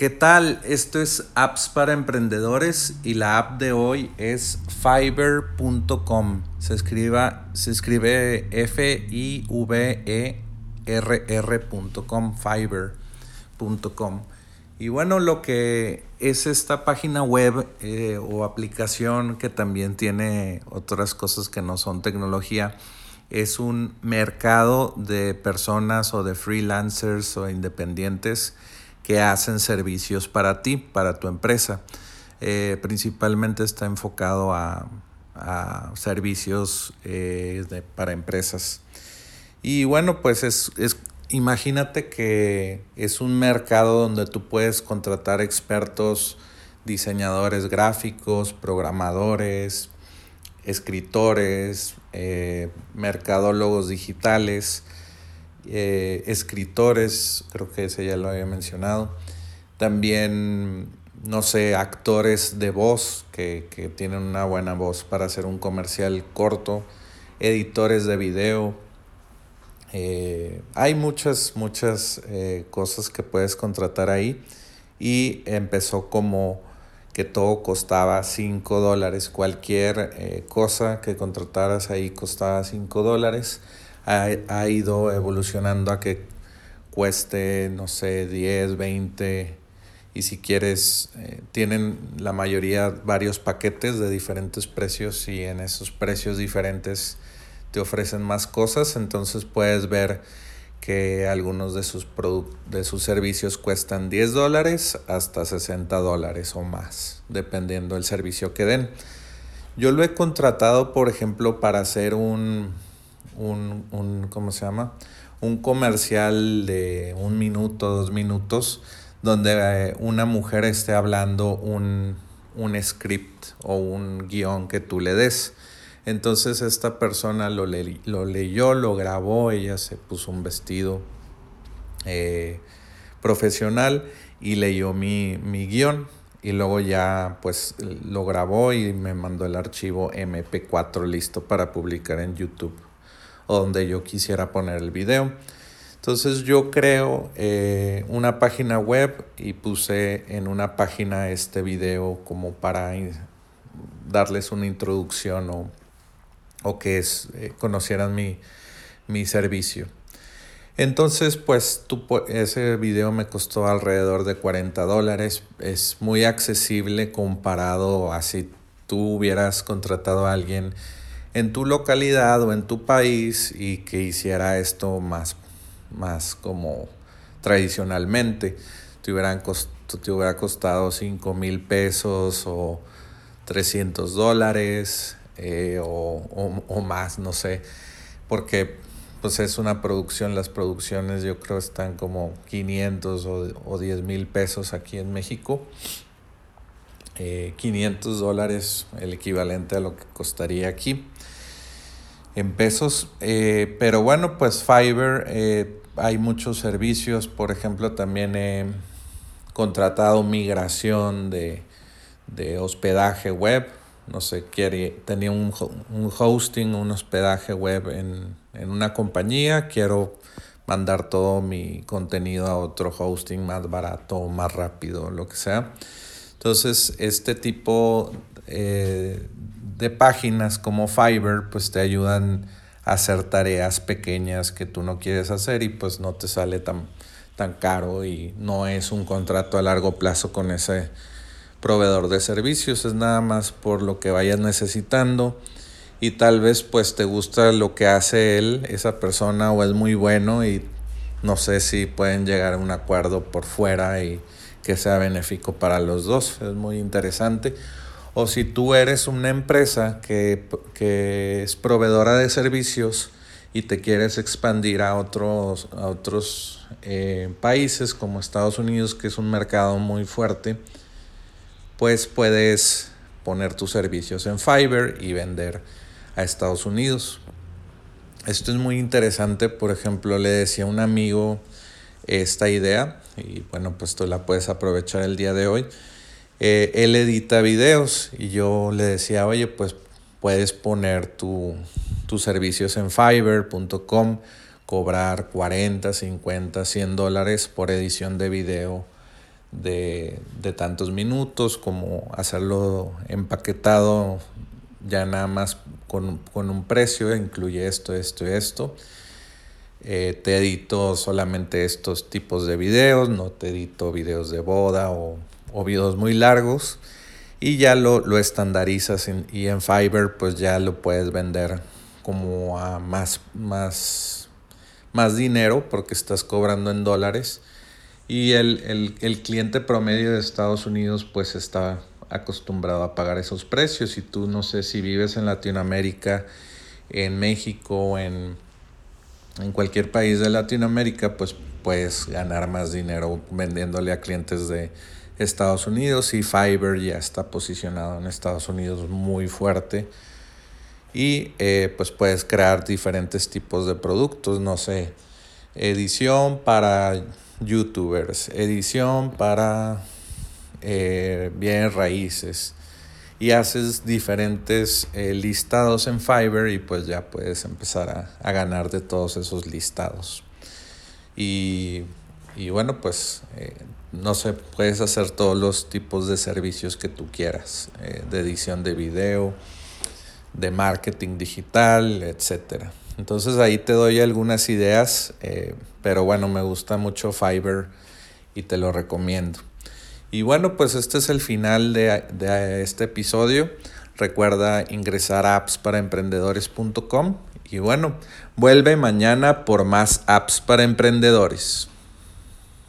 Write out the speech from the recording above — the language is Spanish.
¿Qué tal? Esto es Apps para Emprendedores y la app de hoy es fiverr.com. Se, se escribe F-I-V-E-R-R.com, fiverr.com. Y bueno, lo que es esta página web eh, o aplicación que también tiene otras cosas que no son tecnología, es un mercado de personas o de freelancers o independientes que hacen servicios para ti, para tu empresa. Eh, principalmente está enfocado a, servicios eh, para empresas. Y bueno, pues es, imagínate que es un mercado donde tú puedes contratar expertos, diseñadores gráficos, programadores, escritores, eh, mercadólogos digitales, eh, escritores, creo que ese ya lo había mencionado. También, no sé, actores de voz que, tienen una buena voz para hacer un comercial corto, editores de video. Eh, hay muchas, muchas eh, cosas que puedes contratar ahí y empezó como que todo costaba 5 dólares. Cualquier cosa que contrataras ahí costaba 5 dólares ha, ido evolucionando a que cueste, no sé, 10, 20 y si quieres, eh, tienen la mayoría varios paquetes de diferentes precios y en esos precios diferentes te ofrecen más cosas, entonces puedes ver que algunos de sus, de sus servicios cuestan 10 dólares hasta 60 dólares o más, dependiendo del servicio que den. Yo lo he contratado, por ejemplo, para hacer un, un, un, ¿cómo se llama? Un comercial de un minuto, dos minutos, donde eh, una mujer esté hablando un, un script o un guion que tú le des. Entonces esta persona lo, lo leyó, lo grabó, ella se puso un vestido eh, profesional y leyó mi, mi guion y luego ya pues lo grabó y me mandó el archivo MP4 listo para publicar en YouTube donde yo quisiera poner el video. Entonces yo creo eh, una página web y puse en una página este video como para darles una introducción o, o que eh, conocieran mi, mi servicio. Entonces, pues ese video me costó alrededor de 40 dólares. Es muy accesible comparado a si tú hubieras contratado a alguien en tu localidad o en tu país y que hiciera esto más, más como tradicionalmente. Te, hubieran te hubiera costado 5 mil pesos o 300 dólares eh, o, o, más, no sé, porque pues es una producción, las producciones yo creo están como 500 o, o 10 mil pesos aquí en México. 500 eh, dólares, el equivalente a lo que costaría aquí en pesos. Eh, pero bueno, pues Fiverr, eh, hay muchos servicios. Por ejemplo, también he contratado migración de, hospedaje web. No sé, quiere, tenía un, un hosting, un hospedaje web en, en una compañía. Quiero mandar todo mi contenido a otro hosting más barato, más rápido, lo que sea. Entonces, este tipo eh, de páginas como Fiverr pues te ayudan a hacer tareas pequeñas que tú no quieres hacer y pues no te sale tan, tan caro y no es un contrato a largo plazo con ese proveedor de servicios, es nada más por lo que vayas necesitando y tal vez pues te gusta lo que hace él, esa persona o es muy bueno y no sé si pueden llegar a un acuerdo por fuera y que sea benéfico para los dos, es muy interesante. O si tú eres una empresa que, es proveedora de servicios y te quieres expandir a otros, a otros eh, países como Estados Unidos, que es un mercado muy fuerte, pues puedes poner tus servicios en Fiverr y vender a Estados Unidos. Esto es muy interesante, por ejemplo, le decía a un amigo esta idea y bueno, pues tú la puedes aprovechar el día de hoy. Eh, él edita videos y yo le decía, oye, pues puedes poner tu, tus servicios en fiverr.com, cobrar 40, 50, 100 dólares por edición de video de, tantos minutos, como hacerlo empaquetado ya nada más con, un precio, incluye esto, esto y esto. Eh, te edito solamente estos tipos de videos, no te edito videos de boda o, o videos muy largos. Y ya lo, lo estandarizas y en Fiverr pues ya lo puedes vender como a más, más, más dinero porque estás cobrando en dólares. Y el, cliente promedio de Estados Unidos pues está acostumbrado a pagar esos precios. Y tú no sé si vives en Latinoamérica, en México, en, en cualquier país de Latinoamérica pues puedes ganar más dinero vendiéndole a clientes de Estados Unidos y Fiverr ya está posicionado en Estados Unidos muy fuerte. Y eh, pues puedes crear diferentes tipos de productos, no sé, edición para youtubers, edición para eh, bienes raíces y haces diferentes eh, listados en Fiverr y pues ya puedes empezar a, ganar de todos esos listados. Y, bueno, pues eh, no sé, puedes hacer todos los tipos de servicios que tú quieras, de edición de video, de marketing digital, etcétera. Entonces ahí te doy algunas ideas, eh, pero bueno, me gusta mucho Fiverr y te lo recomiendo. Y bueno, pues este es el final de, de este episodio. Recuerda ingresar a appsparaemprendedores.com y bueno, vuelve mañana por más apps para emprendedores.